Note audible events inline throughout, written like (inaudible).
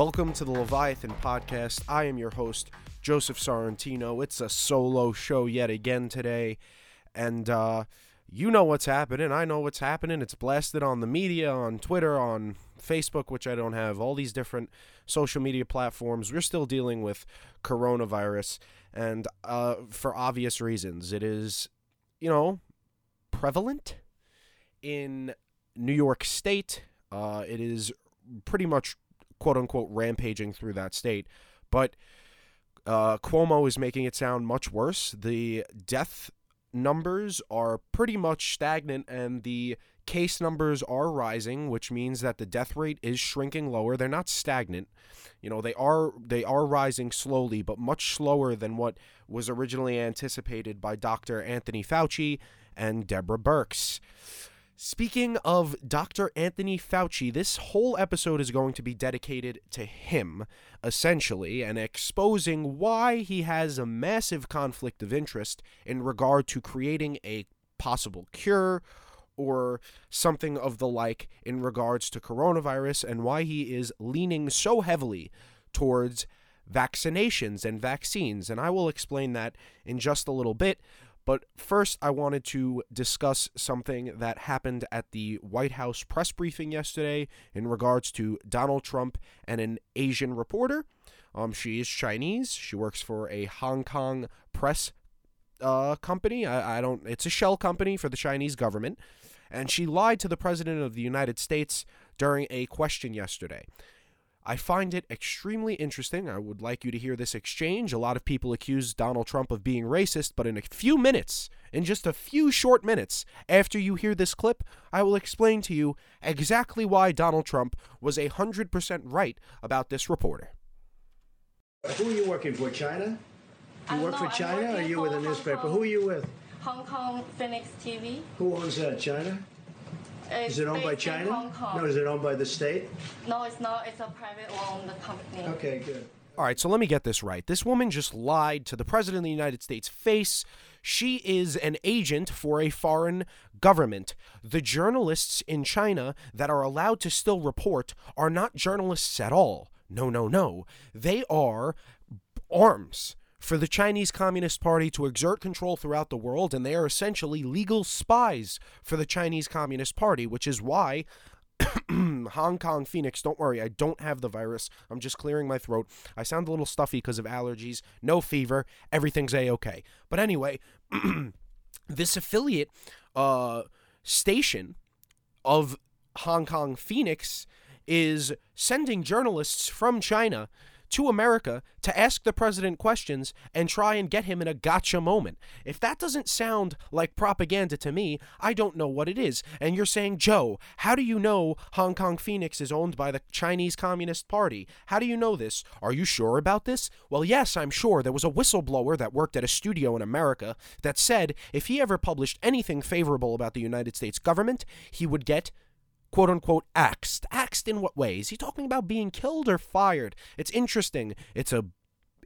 Welcome to the Leviathan Podcast. I am your host, Joseph Sorrentino. It's a solo show yet again today. And uh, you know what's happening. I know what's happening. It's blasted on the media, on Twitter, on Facebook, which I don't have, all these different social media platforms. We're still dealing with coronavirus. And uh, for obvious reasons, it is, you know, prevalent in New York State. Uh, it is pretty much quote unquote rampaging through that state. But uh, Cuomo is making it sound much worse. The death numbers are pretty much stagnant and the case numbers are rising, which means that the death rate is shrinking lower. They're not stagnant. You know, they are they are rising slowly, but much slower than what was originally anticipated by Dr. Anthony Fauci and Deborah Birx. Speaking of Dr. Anthony Fauci, this whole episode is going to be dedicated to him, essentially, and exposing why he has a massive conflict of interest in regard to creating a possible cure or something of the like in regards to coronavirus and why he is leaning so heavily towards vaccinations and vaccines. And I will explain that in just a little bit. But first, I wanted to discuss something that happened at the White House press briefing yesterday in regards to Donald Trump and an Asian reporter. Um, she is Chinese. She works for a Hong Kong press uh, company. I, I don't. It's a shell company for the Chinese government, and she lied to the president of the United States during a question yesterday. I find it extremely interesting. I would like you to hear this exchange. A lot of people accuse Donald Trump of being racist, but in a few minutes, in just a few short minutes after you hear this clip, I will explain to you exactly why Donald Trump was a 100% right about this reporter. Who are you working for? China? You I'm work not- for China or are working you with a newspaper? Kong. Who are you with? Hong Kong Phoenix TV. Who owns that? China? It's Is it owned by based in China? Hong Kong. No, is it owned by the state? No, it's not. It's a private owned company. Okay, good. All right, so let me get this right. This woman just lied to the President of the United States' face. She is an agent for a foreign government. The journalists in China that are allowed to still report are not journalists at all. No, no, no. They are arms for the Chinese Communist Party to exert control throughout the world, and they are essentially legal spies for the Chinese Communist Party, which is why (clears throat) Hong Kong Phoenix, don't worry, I don't have the virus. I'm just clearing my throat. I sound a little stuffy because of allergies, no fever, everything's a okay. But anyway, (clears throat) this affiliate uh, station of Hong Kong Phoenix is sending journalists from China to America to ask the president questions and try and get him in a gotcha moment. If that doesn't sound like propaganda to me, I don't know what it is. And you're saying, Joe, how do you know Hong Kong Phoenix is owned by the Chinese Communist Party? How do you know this? Are you sure about this? Well, yes, I'm sure. There was a whistleblower that worked at a studio in America that said if he ever published anything favorable about the United States government, he would get quote unquote axed. Axed in what way? Is he talking about being killed or fired? It's interesting. It's a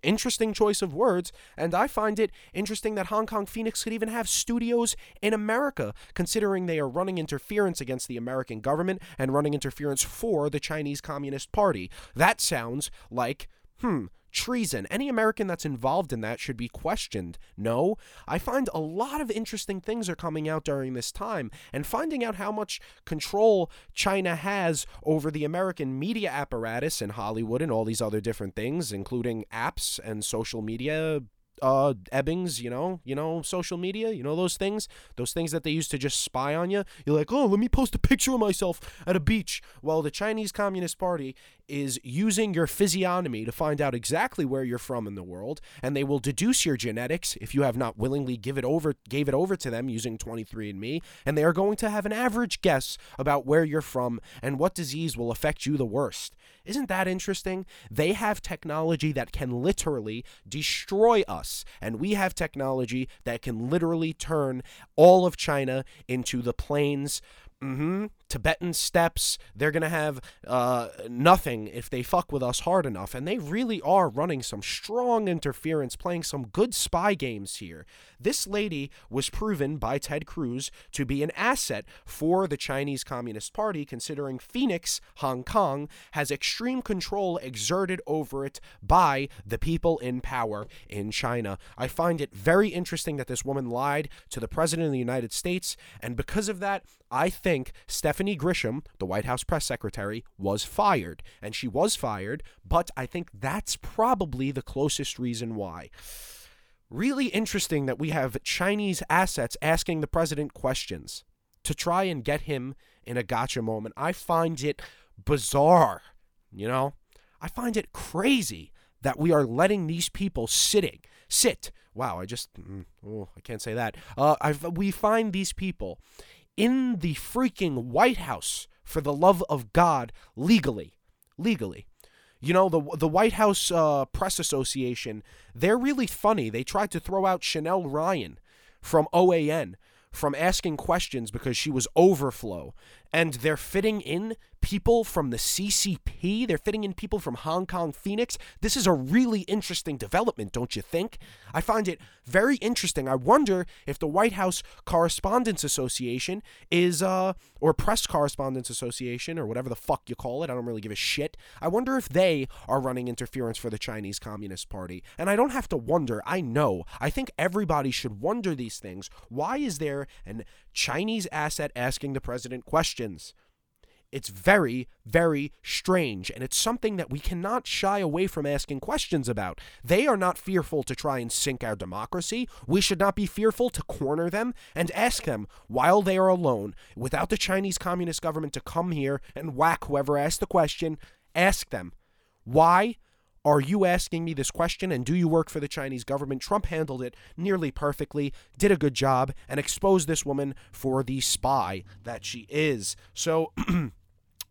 interesting choice of words, and I find it interesting that Hong Kong Phoenix could even have studios in America, considering they are running interference against the American government and running interference for the Chinese Communist Party. That sounds like, hmm, treason. Any American that's involved in that should be questioned. No, I find a lot of interesting things are coming out during this time, and finding out how much control China has over the American media apparatus in Hollywood and all these other different things, including apps and social media uh ebbings you know you know social media you know those things? Those things that they used to just spy on you you're like oh let me post a picture of myself at a beach. Well the chinese communist party is using your physiognomy to find out exactly where you're from in the world and they will deduce your genetics if you have not willingly give it over gave it over to them using 23andme and they are going to have an average guess about where you're from and what disease will affect you the worst. Isn't that interesting? They have technology that can literally destroy us and we have technology that can literally turn all of china into the plains. Hmm Tibetan steppes. They're going to have uh, nothing if they fuck with us hard enough. And they really are running some strong interference, playing some good spy games here. This lady was proven by Ted Cruz to be an asset for the Chinese Communist Party, considering Phoenix, Hong Kong, has extreme control exerted over it by the people in power in China. I find it very interesting that this woman lied to the President of the United States, and because of that, I think Stephanie Grisham, the White House press secretary, was fired. And she was fired, but I think that's probably the closest reason why. Really interesting that we have Chinese assets asking the president questions to try and get him in a gotcha moment. I find it bizarre, you know? I find it crazy that we are letting these people sitting sit. Wow, I just mm, oh, I can't say that. Uh, we find these people in the freaking White House for the love of God legally, legally. You know the the White House uh, Press Association. They're really funny. They tried to throw out Chanel Rion from OAN from asking questions because she was overflow and they're fitting in people from the CCP. They're fitting in people from Hong Kong, Phoenix. This is a really interesting development, don't you think? I find it very interesting. I wonder if the White House Correspondents Association is, uh, or Press Correspondents Association, or whatever the fuck you call it. I don't really give a shit. I wonder if they are running interference for the Chinese Communist Party. And I don't have to wonder. I know. I think everybody should wonder these things. Why is there an Chinese asset asking the president questions? It's very, very strange, and it's something that we cannot shy away from asking questions about. They are not fearful to try and sink our democracy. We should not be fearful to corner them and ask them while they are alone, without the Chinese Communist government to come here and whack whoever asked the question. Ask them, why are you asking me this question and do you work for the Chinese government? Trump handled it nearly perfectly, did a good job, and exposed this woman for the spy that she is. So. (clears throat)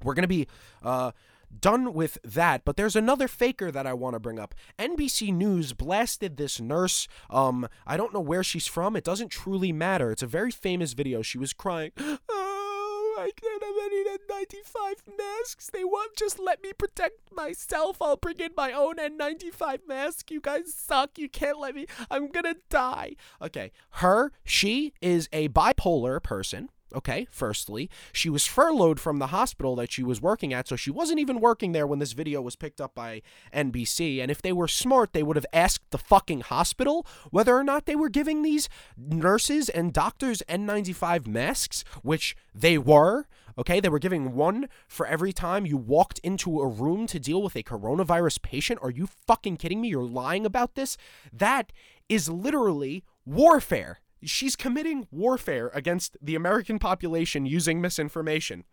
We're going to be uh, done with that, but there's another faker that I want to bring up. NBC News blasted this nurse. Um, I don't know where she's from. It doesn't truly matter. It's a very famous video. She was crying. Oh, I can't have any N95 masks. They won't just let me protect myself. I'll bring in my own N95 mask. You guys suck. You can't let me. I'm gonna die. Okay, her, she is a bipolar person. Okay, firstly, she was furloughed from the hospital that she was working at, so she wasn't even working there when this video was picked up by NBC. And if they were smart, they would have asked the fucking hospital whether or not they were giving these nurses and doctors N95 masks, which they were. Okay, they were giving one for every time you walked into a room to deal with a coronavirus patient. Are you fucking kidding me? You're lying about this? That is literally warfare. She's committing warfare against the American population using misinformation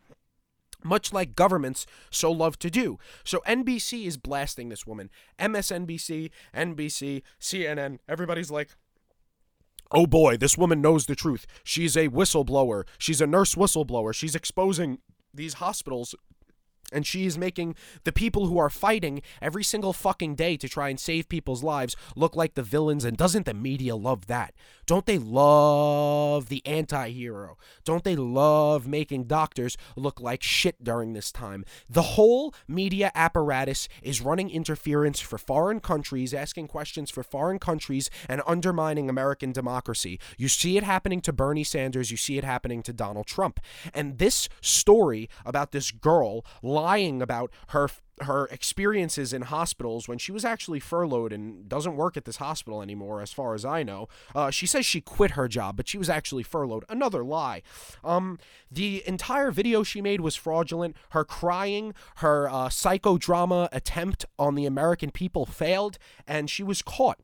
much like governments so love to do. So NBC is blasting this woman. MSNBC, NBC, CNN, everybody's like, oh boy, this woman knows the truth. She's a whistleblower. She's a nurse whistleblower. She's exposing these hospitals and she is making the people who are fighting every single fucking day to try and save people's lives look like the villains. And doesn't the media love that? Don't they love the anti hero? Don't they love making doctors look like shit during this time? The whole media apparatus is running interference for foreign countries, asking questions for foreign countries, and undermining American democracy. You see it happening to Bernie Sanders, you see it happening to Donald Trump. And this story about this girl lying about her her experiences in hospitals when she was actually furloughed and doesn't work at this hospital anymore, as far as I know. Uh, she says she quit her job, but she was actually furloughed. Another lie. Um, the entire video she made was fraudulent. Her crying, her uh, psychodrama attempt on the American people failed, and she was caught.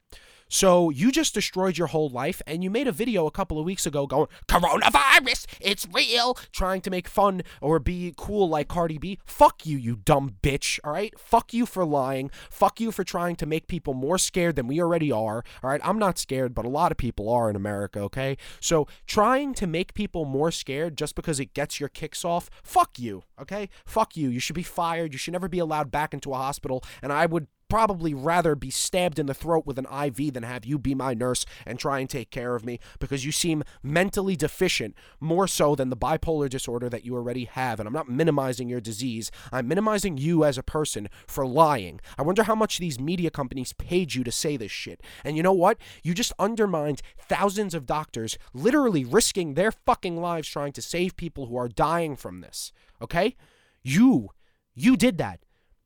So you just destroyed your whole life, and you made a video a couple of weeks ago going, coronavirus, it's real, trying to make fun or be cool like Cardi B. Fuck you, you dumb bitch, all right? Fuck you for lying. Fuck you for trying to make people more scared than we already are, all right? I'm not scared, but a lot of people are in America, okay? So trying to make people more scared just because it gets your kicks off, fuck you, okay? Fuck you. You should be fired. You should never be allowed back into a hospital, and I would probably rather be stabbed in the throat with an IV than have you be my nurse and try and take care of me because you seem mentally deficient more so than the bipolar disorder that you already have. And I'm not minimizing your disease, I'm minimizing you as a person for lying. I wonder how much these media companies paid you to say this shit. And you know what? You just undermined thousands of doctors literally risking their fucking lives trying to save people who are dying from this. Okay? You, you did that.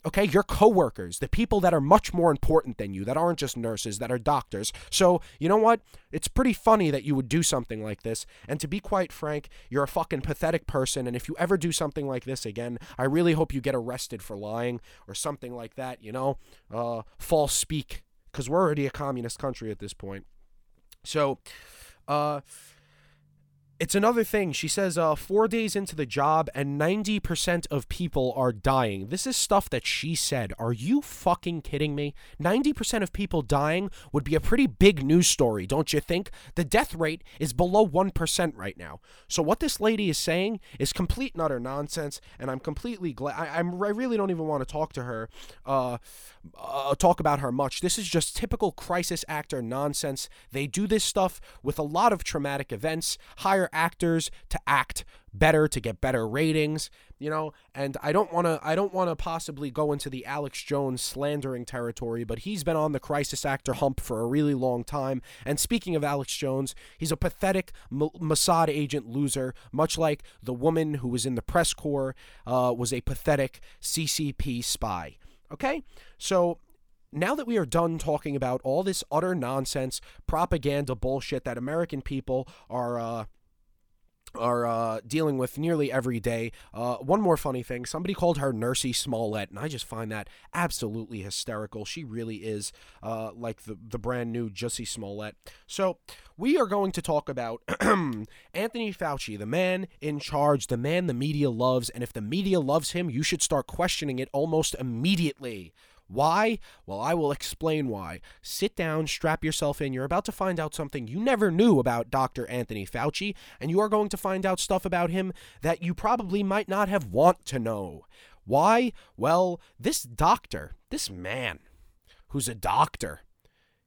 Okay, your coworkers, the people that are much more important than you, that aren't just nurses, that are doctors. So, you know what? It's pretty funny that you would do something like this. And to be quite frank, you're a fucking pathetic person. And if you ever do something like this again, I really hope you get arrested for lying or something like that, you know? Uh, false speak. Because we're already a communist country at this point. So, uh, it's another thing. She says uh, four days into the job, and 90% of people are dying. This is stuff that she said. Are you fucking kidding me? 90% of people dying would be a pretty big news story, don't you think? The death rate is below 1% right now. So, what this lady is saying is complete and utter nonsense, and I'm completely glad. I, am I really don't even want to talk to her, uh, uh, talk about her much. This is just typical crisis actor nonsense. They do this stuff with a lot of traumatic events, hire actors to act better to get better ratings you know? And i don't want to i don't want to possibly go into the alex jones slandering territory but he's been on the crisis actor hump for a really long time. And speaking of alex jones he's a pathetic mossad agent loser much like the woman who was in the press corps uh, was a pathetic ccp spy okay? So now that we are done talking about all this utter nonsense propaganda bullshit that american people are uh, are uh, dealing with nearly every day. Uh, one more funny thing somebody called her Nursey Smollett, and I just find that absolutely hysterical. She really is uh, like the, the brand new Jussie Smollett. So, we are going to talk about (clears throat) Anthony Fauci, the man in charge, the man the media loves, and if the media loves him, you should start questioning it almost immediately. Why? Well, I will explain why. Sit down, strap yourself in. You're about to find out something you never knew about Dr. Anthony Fauci, and you are going to find out stuff about him that you probably might not have want to know. Why? Well, this doctor, this man who's a doctor,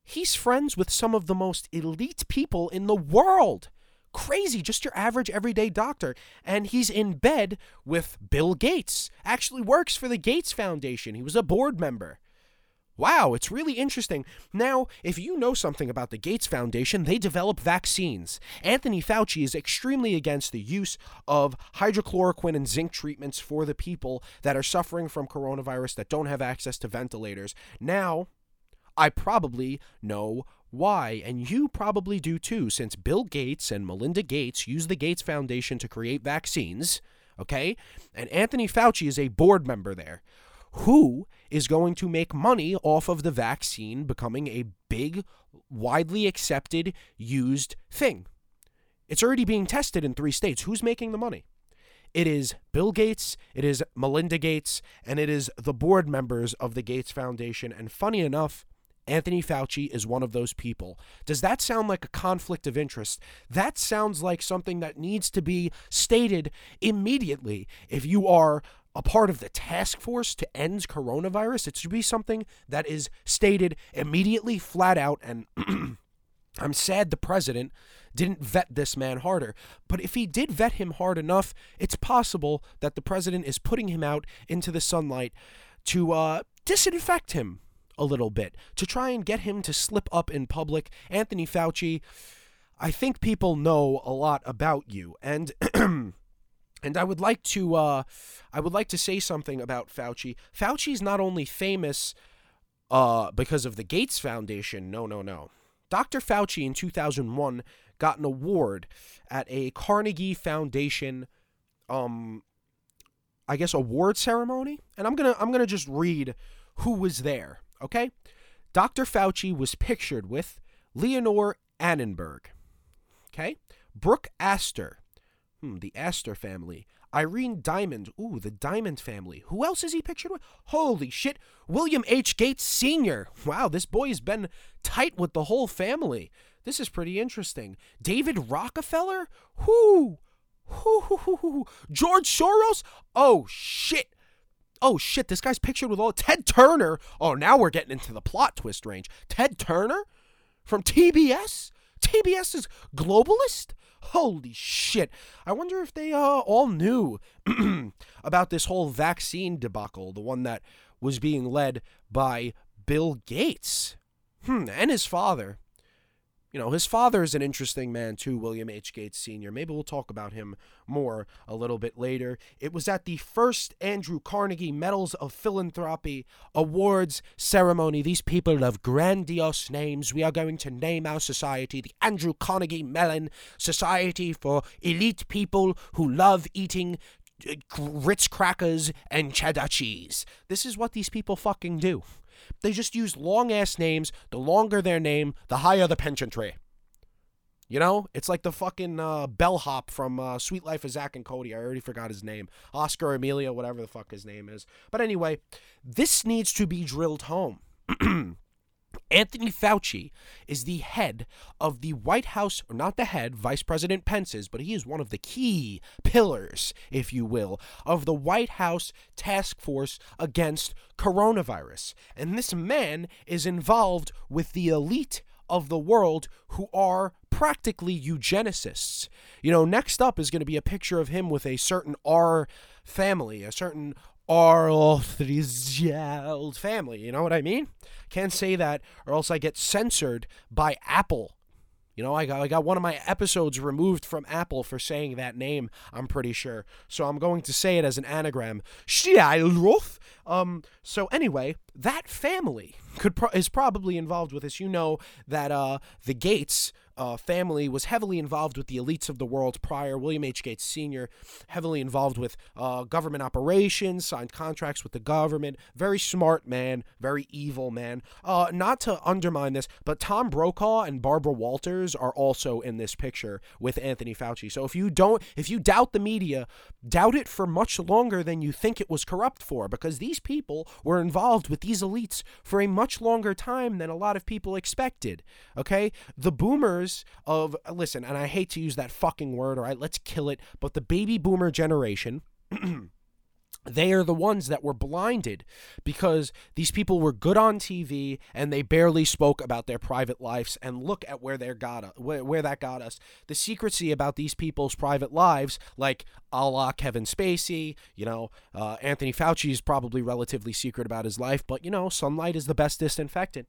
he's friends with some of the most elite people in the world. Crazy, just your average everyday doctor. And he's in bed with Bill Gates. Actually works for the Gates Foundation. He was a board member. Wow, it's really interesting. Now, if you know something about the Gates Foundation, they develop vaccines. Anthony Fauci is extremely against the use of hydrochloroquine and zinc treatments for the people that are suffering from coronavirus that don't have access to ventilators. Now, I probably know why, and you probably do too, since Bill Gates and Melinda Gates use the Gates Foundation to create vaccines, okay? And Anthony Fauci is a board member there. Who is going to make money off of the vaccine becoming a big, widely accepted, used thing? It's already being tested in three states. Who's making the money? It is Bill Gates, it is Melinda Gates, and it is the board members of the Gates Foundation. And funny enough, Anthony Fauci is one of those people. Does that sound like a conflict of interest? That sounds like something that needs to be stated immediately. If you are a part of the task force to end coronavirus, it should be something that is stated immediately, flat out. And (clears throat) I'm sad the president didn't vet this man harder. But if he did vet him hard enough, it's possible that the president is putting him out into the sunlight to uh, disinfect him a little bit to try and get him to slip up in public. Anthony Fauci, I think people know a lot about you, and (clears throat) and I would like to uh, I would like to say something about Fauci. Fauci's not only famous uh, because of the Gates Foundation. No, no, no. Dr. Fauci in 2001 got an award at a Carnegie Foundation um I guess award ceremony and I'm going to I'm going to just read who was there. Okay? Dr. Fauci was pictured with Leonore Annenberg. Okay? Brooke Astor. Hmm, the Astor family. Irene Diamond. Ooh, the Diamond family. Who else is he pictured with? Holy shit. William H. Gates Sr. Wow, this boy has been tight with the whole family. This is pretty interesting. David Rockefeller? Whoo! George Soros? Oh, shit. Oh shit, this guy's pictured with all Ted Turner. Oh, now we're getting into the plot twist range. Ted Turner from TBS? TBS is globalist? Holy shit. I wonder if they uh, all knew (clears throat) about this whole vaccine debacle, the one that was being led by Bill Gates. Hmm, and his father. You know, his father is an interesting man too, William H. Gates Sr. Maybe we'll talk about him more a little bit later. It was at the first Andrew Carnegie Medals of Philanthropy Awards ceremony. These people have grandiose names. We are going to name our society the Andrew Carnegie Mellon Society for Elite People Who Love Eating uh, Ritz crackers and cheddar cheese. This is what these people fucking do. They just use long ass names. The longer their name, the higher the pension tree. You know, it's like the fucking uh, bellhop from uh, Suite Life of Zack and Cody. I already forgot his name. Oscar Amelia, whatever the fuck his name is. But anyway, this needs to be drilled home. (clears throat) Anthony Fauci is the head of the White House, not the head, Vice President Pence is, but he is one of the key pillars, if you will, of the White House task force against coronavirus. And this man is involved with the elite of the world who are practically eugenicists. You know, next up is going to be a picture of him with a certain R family, a certain Arthrizgeld family. You know what I mean? Can't say that, or else I get censored by Apple. You know, I got I got one of my episodes removed from Apple for saying that name. I'm pretty sure, so I'm going to say it as an anagram. Um. So anyway, that family could pro- is probably involved with this. You know that uh the Gates uh, family was heavily involved with the elites of the world prior. William H. Gates Sr., heavily involved with uh, government operations, signed contracts with the government. Very smart man, very evil man. Uh, not to undermine this, but Tom Brokaw and Barbara Walters are also in this picture with Anthony Fauci. So if you don't, if you doubt the media, doubt it for much longer than you think it was corrupt for, because these people were involved with these elites for a much longer time than a lot of people expected. Okay? The boomers of listen, and I hate to use that fucking word, all right, let's kill it, but the baby boomer generation (clears throat) they are the ones that were blinded because these people were good on TV and they barely spoke about their private lives and look at where they got where, where that got us. The secrecy about these people's private lives like a la Kevin Spacey you know uh, Anthony Fauci is probably relatively secret about his life but you know sunlight is the best disinfectant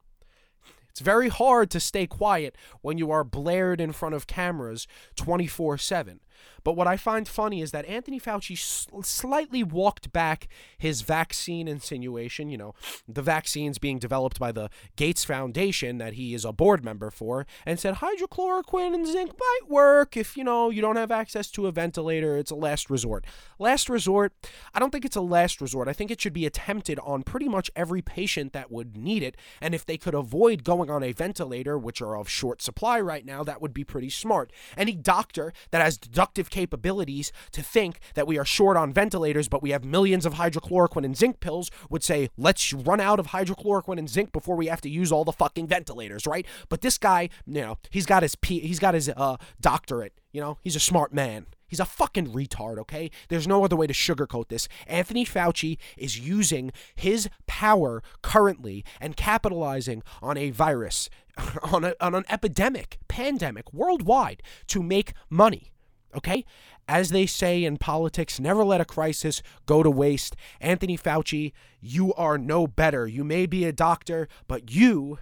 it's very hard to stay quiet when you are blared in front of cameras 24 7. But what I find funny is that Anthony Fauci slightly walked back his vaccine insinuation, you know, the vaccines being developed by the Gates Foundation that he is a board member for, and said hydrochloroquine and zinc might work if, you know, you don't have access to a ventilator. It's a last resort. Last resort, I don't think it's a last resort. I think it should be attempted on pretty much every patient that would need it. And if they could avoid going on a ventilator, which are of short supply right now, that would be pretty smart. Any doctor that has deductive capabilities to think that we are short on ventilators, but we have millions of hydrochloroquine and zinc pills would say, let's run out of hydrochloroquine and zinc before we have to use all the fucking ventilators, right? But this guy, you know, he's got his P- he's got his uh, doctorate. You know, he's a smart man. He's a fucking retard, okay? There's no other way to sugarcoat this. Anthony Fauci is using his power currently and capitalizing on a virus, (laughs) on, a, on an epidemic, pandemic worldwide to make money. Okay? As they say in politics, never let a crisis go to waste. Anthony Fauci, you are no better. You may be a doctor, but you,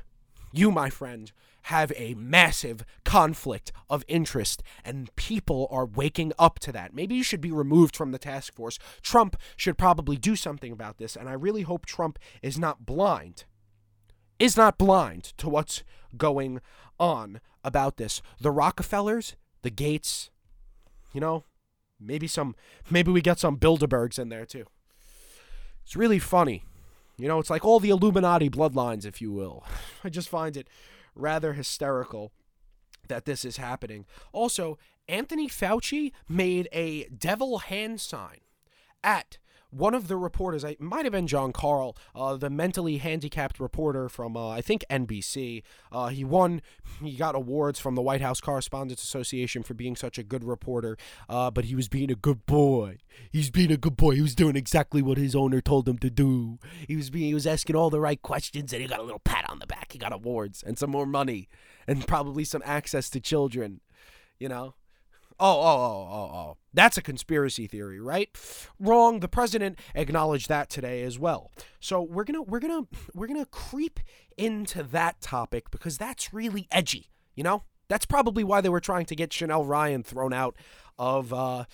you, my friend, have a massive conflict of interest, and people are waking up to that. Maybe you should be removed from the task force. Trump should probably do something about this, and I really hope Trump is not blind. Is not blind to what's going on about this. The Rockefellers, the Gates, you know, maybe some, maybe we get some Bilderbergs in there too. It's really funny. You know, it's like all the Illuminati bloodlines, if you will. (sighs) I just find it rather hysterical that this is happening. Also, Anthony Fauci made a devil hand sign at one of the reporters, I might have been Jon Karl, uh, the mentally handicapped reporter from uh, I think NBC. Uh, he won, he got awards from the White House Correspondents Association for being such a good reporter. Uh, but he was being a good boy. He's being a good boy. He was doing exactly what his owner told him to do. He was being, he was asking all the right questions, and he got a little pat on the back. He got awards and some more money, and probably some access to children. You know. Oh, oh, oh, oh, oh. That's a conspiracy theory, right? Wrong. The president acknowledged that today as well. So we're gonna we're gonna we're gonna creep into that topic because that's really edgy, you know? That's probably why they were trying to get Chanel Rion thrown out of uh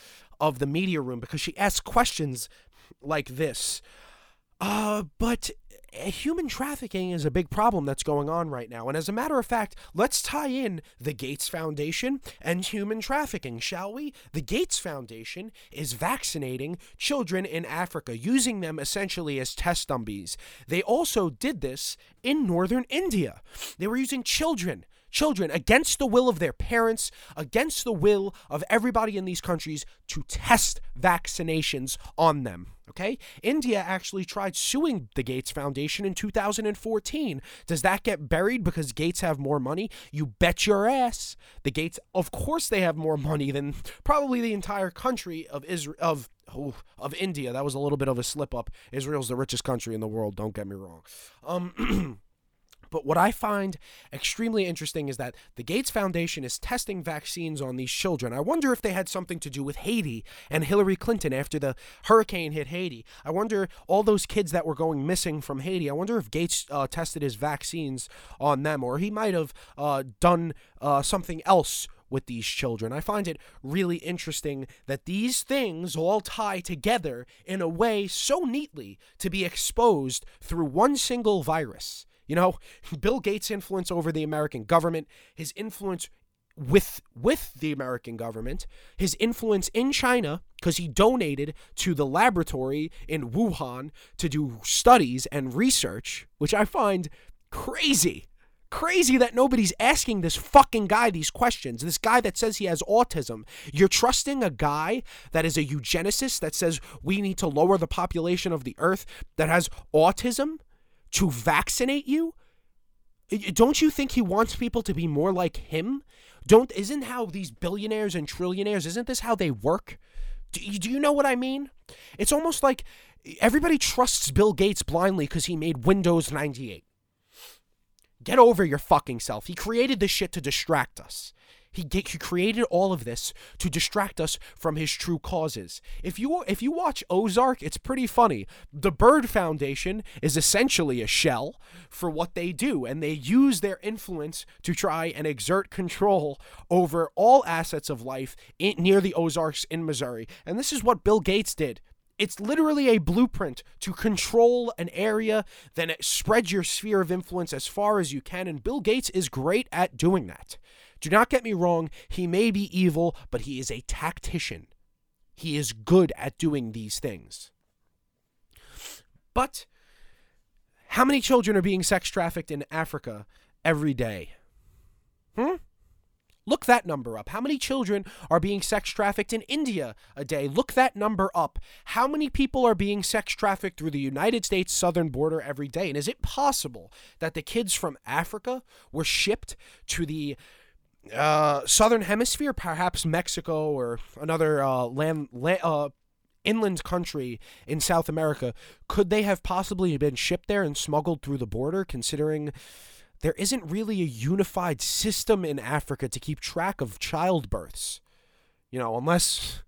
of the media room because she asked questions like this. Uh, but human trafficking is a big problem that's going on right now. And as a matter of fact, let's tie in the Gates Foundation and human trafficking, shall we? The Gates Foundation is vaccinating children in Africa, using them essentially as test dummies. They also did this in northern India. They were using children children against the will of their parents, against the will of everybody in these countries to test vaccinations on them. Okay? India actually tried suing the Gates Foundation in 2014. Does that get buried because Gates have more money? You bet your ass. The Gates, of course, they have more money than probably the entire country of Israel of oh, of India. That was a little bit of a slip up. Israel's the richest country in the world. Don't get me wrong. Um. (clears throat) But what I find extremely interesting is that the Gates Foundation is testing vaccines on these children. I wonder if they had something to do with Haiti and Hillary Clinton after the hurricane hit Haiti. I wonder all those kids that were going missing from Haiti. I wonder if Gates uh, tested his vaccines on them, or he might have uh, done uh, something else with these children. I find it really interesting that these things all tie together in a way so neatly to be exposed through one single virus. You know, (laughs) Bill Gates' influence over the American government, his influence with with the American government, his influence in China because he donated to the laboratory in Wuhan to do studies and research, which I find crazy. Crazy that nobody's asking this fucking guy these questions. This guy that says he has autism. You're trusting a guy that is a eugenicist that says we need to lower the population of the earth that has autism? To vaccinate you? Don't you think he wants people to be more like him? Don't isn't how these billionaires and trillionaires isn't this how they work? Do you, do you know what I mean? It's almost like everybody trusts Bill Gates blindly because he made Windows 98. Get over your fucking self. He created this shit to distract us. He, get, he created all of this to distract us from his true causes. If you if you watch Ozark, it's pretty funny. The Byrde Foundation is essentially a shell for what they do, and they use their influence to try and exert control over all assets of life in, near the Ozarks in Missouri. And this is what Bill Gates did it's literally a blueprint to control an area, then spread your sphere of influence as far as you can. And Bill Gates is great at doing that. Do not get me wrong, he may be evil, but he is a tactician. He is good at doing these things. But how many children are being sex trafficked in Africa every day? Hmm? Look that number up. How many children are being sex trafficked in India a day? Look that number up. How many people are being sex trafficked through the United States southern border every day? And is it possible that the kids from Africa were shipped to the uh, southern hemisphere, perhaps Mexico or another uh, land, land uh, inland country in South America, could they have possibly been shipped there and smuggled through the border? Considering there isn't really a unified system in Africa to keep track of childbirths, you know, unless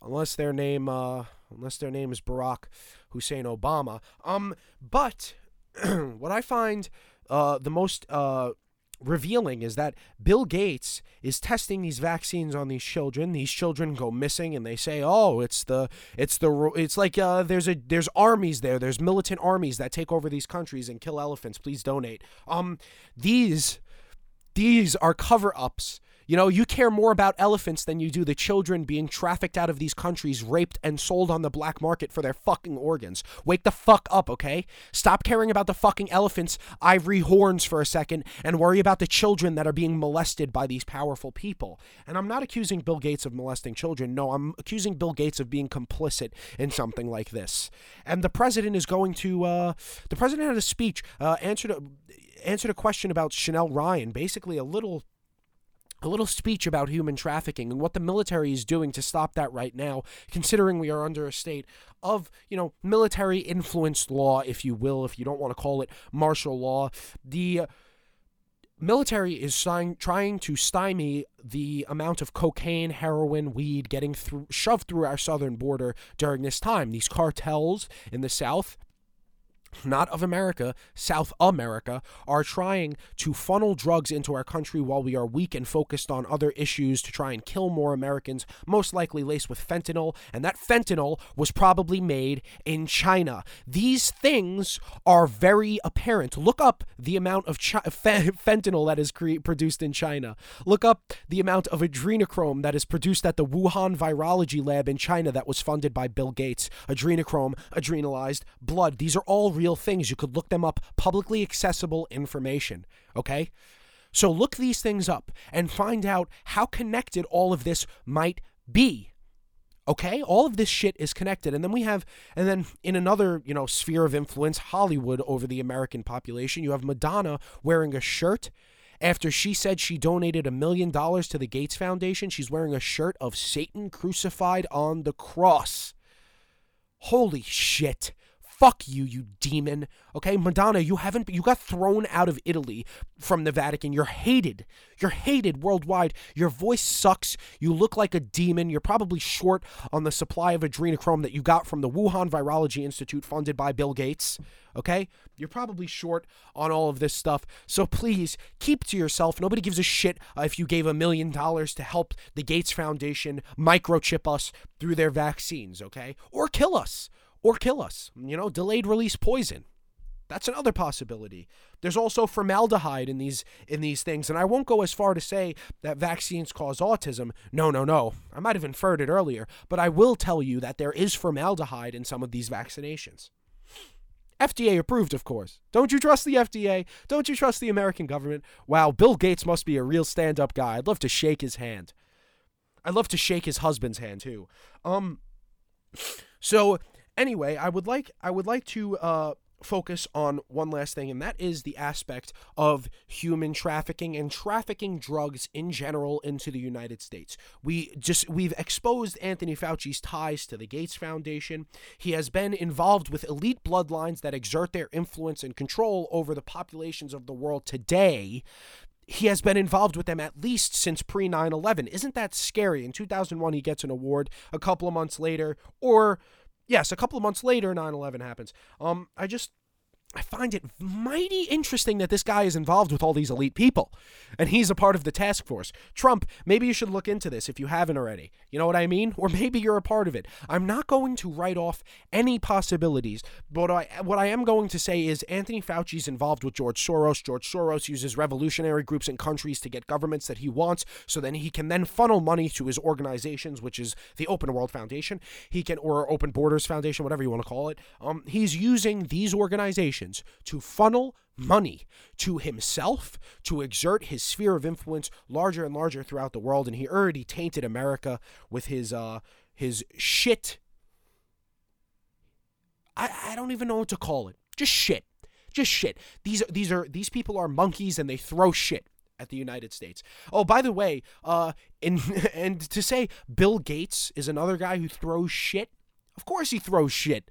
unless their name uh, unless their name is Barack Hussein Obama. Um, but (clears throat) what I find uh, the most uh, revealing is that Bill Gates is testing these vaccines on these children. These children go missing, and they say, "Oh, it's the it's the it's like uh, there's a there's armies there. There's militant armies that take over these countries and kill elephants. Please donate." Um, these these are cover ups You know, you care more about elephants than you do the children being trafficked out of these countries, raped, and sold on the black market for their fucking organs. Wake the fuck up, okay? Stop caring about the fucking elephants' ivory horns for a second and worry about the children that are being molested by these powerful people. And I'm not accusing Bill Gates of molesting children. No, I'm accusing Bill Gates of being complicit in something like this. And the president is going to, uh, the president had a speech, uh, answered a, answered a question about Chanel Rion, basically a little a little speech about human trafficking and what the military is doing to stop that right now, considering we are under a state of, you know, military influenced law, if you will, if you don't want to call it martial law. The uh, military is trying, trying to stymie the amount of cocaine, heroin, weed getting through, shoved through our southern border during this time. These cartels in the south not of America, South America, are trying to funnel drugs into our country while we are weak and focused on other issues to try and kill more Americans, most likely laced with fentanyl, and that fentanyl was probably made in China. These things are very apparent. Look up the amount of chi- (laughs) fentanyl that is cre- produced in China. Look up the amount of adrenochrome that is produced at the Wuhan Virology Lab in China that was funded by Bill Gates. Adrenochrome, adrenalized blood. These are all real things. You could look them up, publicly accessible information. Okay? So look these things up and find out how connected all of this might be. Okay? All of this shit is connected. And then we have, and then in another, you know, sphere of influence, Hollywood over the American population, you have Madonna wearing a shirt after she said she donated a million dollars to the Gates Foundation. She's wearing a shirt of Satan crucified on the cross. Holy shit. Fuck you, you demon. Okay, Madonna, you haven't you got thrown out of Italy from the Vatican. You're hated. You're hated worldwide. Your voice sucks. You look like a demon. You're probably short on the supply of adrenochrome that you got from the Wuhan Virology Institute funded by Bill Gates. Okay? You're probably short on all of this stuff. So please keep to yourself. Nobody gives a shit uh, if you gave a million dollars to help the Gates Foundation microchip us through their vaccines, okay? Or kill us or kill us. You know, delayed release poison. That's another possibility. There's also formaldehyde in these in these things, and I won't go as far to say that vaccines cause autism. No, no, no. I might have inferred it earlier, but I will tell you that there is formaldehyde in some of these vaccinations. FDA approved, of course. Don't you trust the FDA? Don't you trust the American government? Wow, Bill Gates must be a real stand-up guy. I'd love to shake his hand. I'd love to shake his husband's hand too. Um so anyway, I would like I would like to uh, focus on one last thing, and that is the aspect of human trafficking and trafficking drugs in general into the United States. We just we've exposed Anthony Fauci's ties to the Gates Foundation. He has been involved with elite bloodlines that exert their influence and control over the populations of the world today he has been involved with them at least since pre 9 11. Isn't that scary? In 2001, he gets an award. A couple of months later, or yes, a couple of months later, 9 11 happens. Um, I just I find it mighty interesting that this guy is involved with all these elite people and he's a part of the task force. Trump, maybe you should look into this if you haven't already. You know what I mean? Or maybe you're a part of it. I'm not going to write off any possibilities, but I, what I am going to say is Anthony Fauci's involved with George Soros. George Soros uses revolutionary groups and countries to get governments that he wants so then he can then funnel money to his organizations, which is the Open World Foundation. He can, or Open Borders Foundation, whatever you want to call it. Um, he's using these organizations to funnel money to himself to exert his sphere of influence larger and larger throughout the world and he already tainted America with his uh his shit I, I don't even know what to call it just shit just shit these these are these people are monkeys and they throw shit at the United States. Oh, by the way, uh, in, (laughs) and to say Bill Gates is another guy who throws shit. Of course, he throws shit.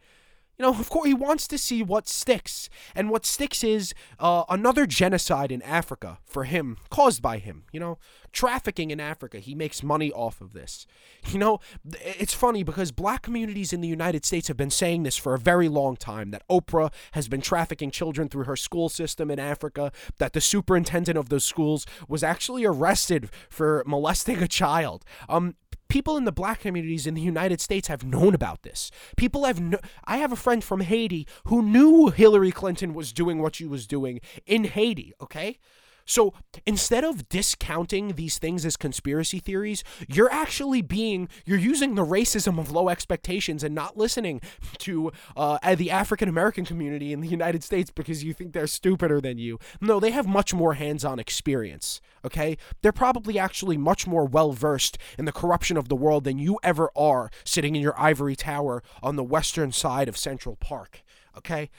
You know, of course, he wants to see what sticks. And what sticks is uh, another genocide in Africa for him, caused by him. You know, trafficking in Africa. He makes money off of this. You know, it's funny because black communities in the United States have been saying this for a very long time that Oprah has been trafficking children through her school system in Africa, that the superintendent of those schools was actually arrested for molesting a child. Um, people in the black communities in the United States have known about this. People have I have a friend from Haiti who knew Hillary Clinton was doing what she was doing in Haiti, okay? So instead of discounting these things as conspiracy theories, you're actually being, you're using the racism of low expectations and not listening to uh, the African American community in the United States because you think they're stupider than you. No, they have much more hands on experience, okay? They're probably actually much more well versed in the corruption of the world than you ever are sitting in your ivory tower on the western side of Central Park, okay?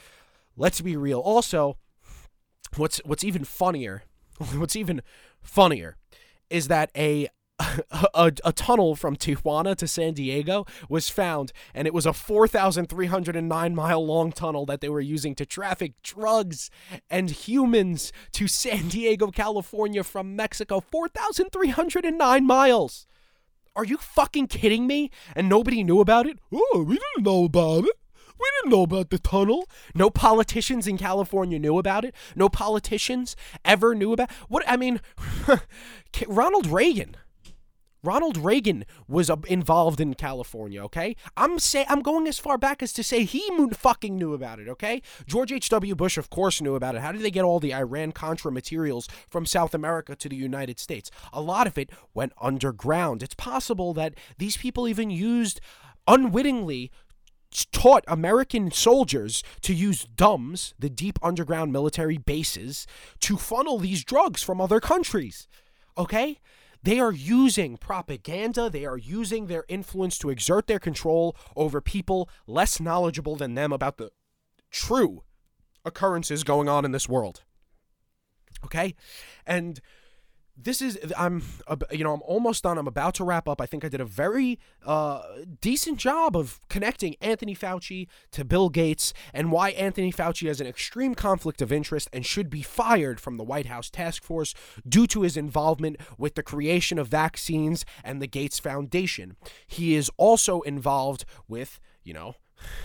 Let's be real. Also, what's what's even funnier (laughs) What's even funnier is that a (laughs) a, a, tunnel from Tijuana to San Diego was found, and it was a 4,309 mile long tunnel that they were using to traffic drugs and humans to San Diego, California from Mexico. 4,309 miles! Are you fucking kidding me? And nobody knew about it? Oh, we didn't know about it. We didn't know about the tunnel. No politicians in California knew about it. No politicians ever knew about what I mean (laughs) Ronald Reagan Ronald Reagan was involved in California, okay? I'm say I'm going as far back as to say he fucking knew about it, okay? George H.W. Bush of course knew about it. How did they get all the Iran Contra materials from South America to the United States? A lot of it went underground. It's possible that these people even used unwittingly taught American soldiers to use DUMBs, the deep underground military bases, to funnel these drugs from other countries. Okay? They are using propaganda, they are using their influence to exert their control over people less knowledgeable than them about the true occurrences going on in this world. Okay? And this is I'm you know I'm almost done. I'm about to wrap up. I think I did a very uh, decent job of connecting Anthony Fauci to Bill Gates and why Anthony Fauci has an extreme conflict of interest and should be fired from the White House task force due to his involvement with the creation of vaccines and the Gates Foundation. He is also involved with, you know,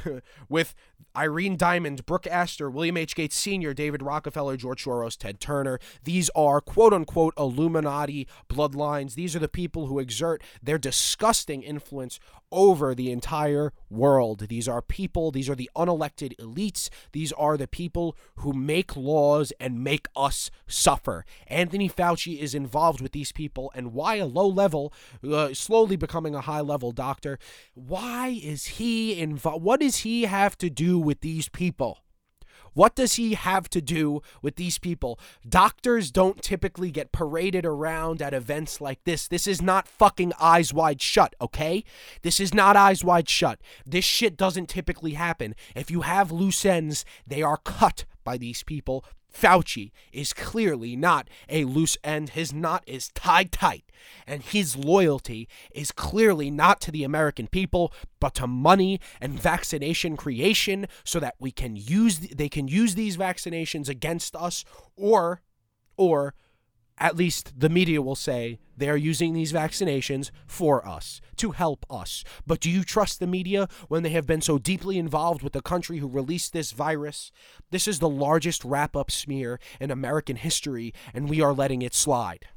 (laughs) with Irene Diamond, Brooke Astor, William H. Gates Sr., David Rockefeller, George Soros, Ted Turner. These are quote unquote Illuminati bloodlines. These are the people who exert their disgusting influence over the entire world. These are people, these are the unelected elites. These are the people who make laws and make us suffer. Anthony Fauci is involved with these people, and why a low level, uh, slowly becoming a high level doctor, why is he involved? What does he have to do with these people? What does he have to do with these people? Doctors don't typically get paraded around at events like this. This is not fucking eyes wide shut, okay? This is not eyes wide shut. This shit doesn't typically happen. If you have loose ends, they are cut by these people Fauci is clearly not a loose end. His knot is tied tight, and his loyalty is clearly not to the American people, but to money and vaccination creation so that we can use they can use these vaccinations against us or or at least the media will say they are using these vaccinations for us, to help us. But do you trust the media when they have been so deeply involved with the country who released this virus? This is the largest wrap up smear in American history, and we are letting it slide.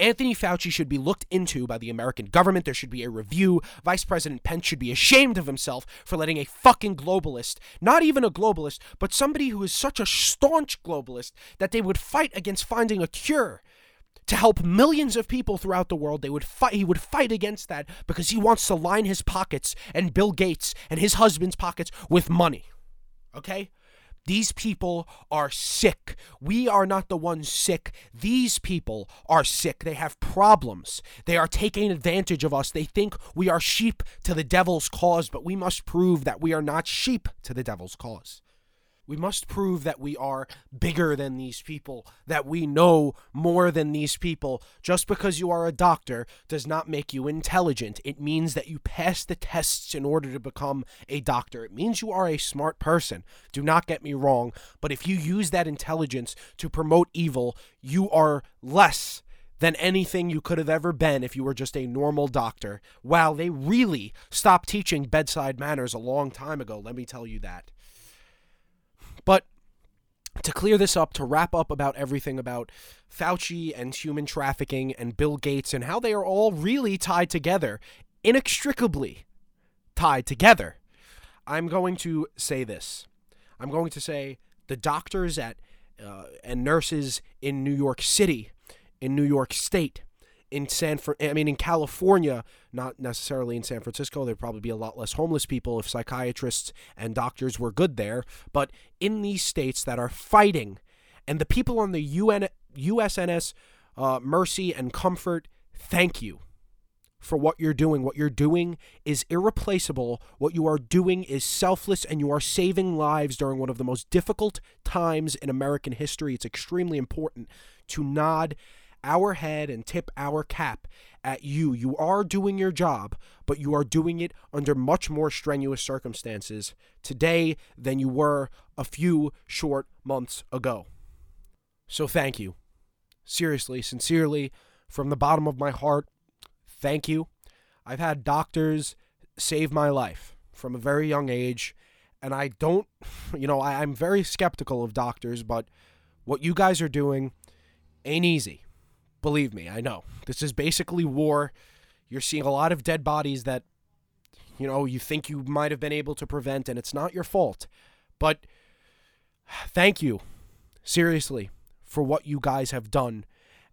Anthony Fauci should be looked into by the American government. There should be a review. Vice President Pence should be ashamed of himself for letting a fucking globalist, not even a globalist, but somebody who is such a staunch globalist that they would fight against finding a cure to help millions of people throughout the world. They would fight he would fight against that because he wants to line his pockets and Bill Gates and his husband's pockets with money. Okay? These people are sick. We are not the ones sick. These people are sick. They have problems. They are taking advantage of us. They think we are sheep to the devil's cause, but we must prove that we are not sheep to the devil's cause. We must prove that we are bigger than these people, that we know more than these people. Just because you are a doctor does not make you intelligent. It means that you pass the tests in order to become a doctor. It means you are a smart person. Do not get me wrong, but if you use that intelligence to promote evil, you are less than anything you could have ever been if you were just a normal doctor. Wow, they really stopped teaching bedside manners a long time ago, let me tell you that. But to clear this up, to wrap up about everything about Fauci and human trafficking and Bill Gates and how they are all really tied together, inextricably tied together, I'm going to say this. I'm going to say the doctors at uh, and nurses in New York City, in New York State, in San Fr- I mean in California, not necessarily in San Francisco. There'd probably be a lot less homeless people if psychiatrists and doctors were good there. But in these states that are fighting, and the people on the UN USNS uh, Mercy and Comfort, thank you for what you're doing. What you're doing is irreplaceable. What you are doing is selfless, and you are saving lives during one of the most difficult times in American history. It's extremely important to nod our head and tip our cap at you. You are doing your job, but you are doing it under much more strenuous circumstances today than you were a few short months ago. So thank you. Seriously, sincerely, from the bottom of my heart, thank you. I've had doctors save my life from a very young age, and I don't, (laughs) you know, I, am very skeptical of doctors, but what you guys are doing ain't easy. Believe me, I know. This is basically war. You're seeing a lot of dead bodies that, you know, you think you might have been able to prevent, and it's not your fault. But thank you, seriously, for what you guys have done.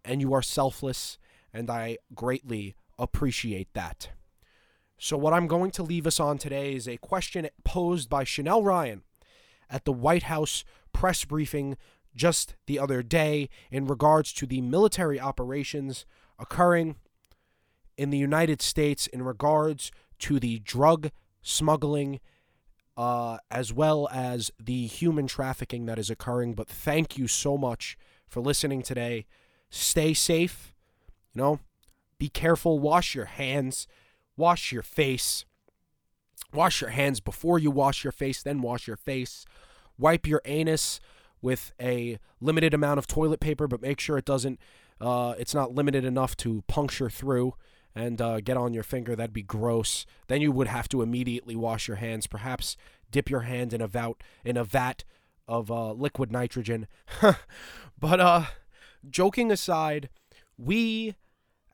And you are selfless, and I greatly appreciate that. So, what I'm going to leave us on today is a question posed by Chanel Rion at the White House press briefing just the other day in regards to the military operations occurring in the United States in regards to the drug smuggling uh, as well as the human trafficking that is occurring. But thank you so much for listening today. Stay safe. You know, be careful. Wash your hands. Wash your face. Wash your hands before you wash your face, then wash your face. Wipe your anus with a limited amount of toilet paper, but make sure it doesn't, uh, it's not limited enough to puncture through and uh, get on your finger. That'd be gross. Then you would have to immediately wash your hands. Perhaps dip your hand in a vat in a vat of uh, liquid nitrogen. (laughs) but uh, joking aside, we,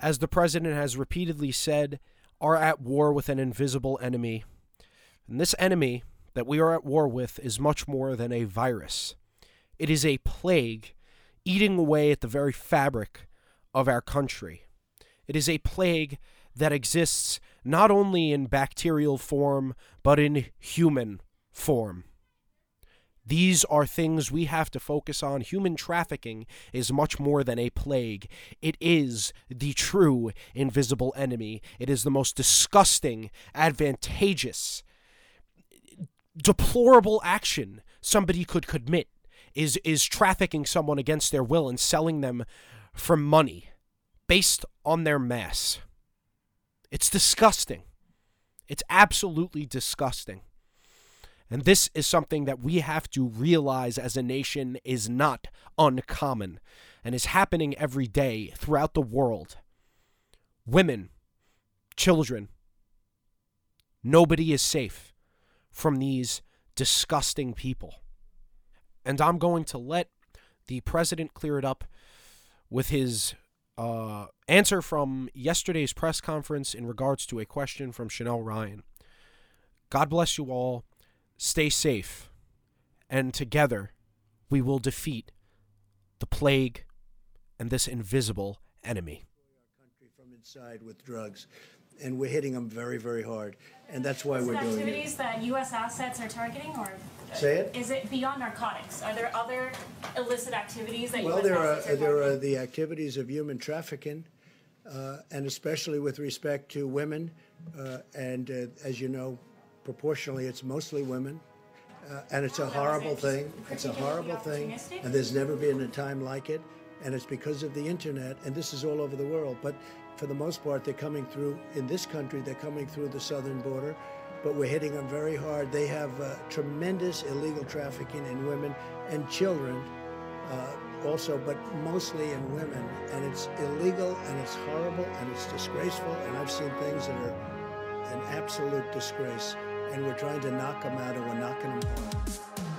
as the president has repeatedly said, are at war with an invisible enemy. And this enemy that we are at war with is much more than a virus. It is a plague eating away at the very fabric of our country. It is a plague that exists not only in bacterial form, but in human form. These are things we have to focus on. Human trafficking is much more than a plague. It is the true invisible enemy. It is the most disgusting, advantageous, deplorable action somebody could commit is is trafficking someone against their will and selling them for money based on their mass. It's disgusting. It's absolutely disgusting. And this is something that we have to realize as a nation is not uncommon and is happening every day throughout the world. Women, children, nobody is safe from these disgusting people. And I'm going to let the president clear it up with his uh, answer from yesterday's press conference in regards to a question from Chanel Rion. God bless you all. Stay safe. And together, we will defeat the plague and this invisible enemy. Our country from inside with drugs, and we're hitting them very, very hard, and that's why we're doing it activities that U.S. assets are targeting, or Say it. is it beyond narcotics? Are there other illicit activities that Well, U.S. there are assets are there are targeting? the activities of human trafficking, uh, and especially with respect to women, uh, and uh, as you know, proportionally, it's mostly women. Uh, and it's a Oh, horrible thing. It's a horrible thing, and there's never been a time like it. And it's because of the internet, and this is all over the world. But for the most part, they're coming through in this country. They're coming through the southern border, but we're hitting them very hard. They have uh, tremendous illegal trafficking in women and children, uh, also, but mostly in women. And it's illegal, and it's horrible, and it's disgraceful. And I've seen things that are an absolute disgrace. And we're trying to knock them out, and we're knocking them hard.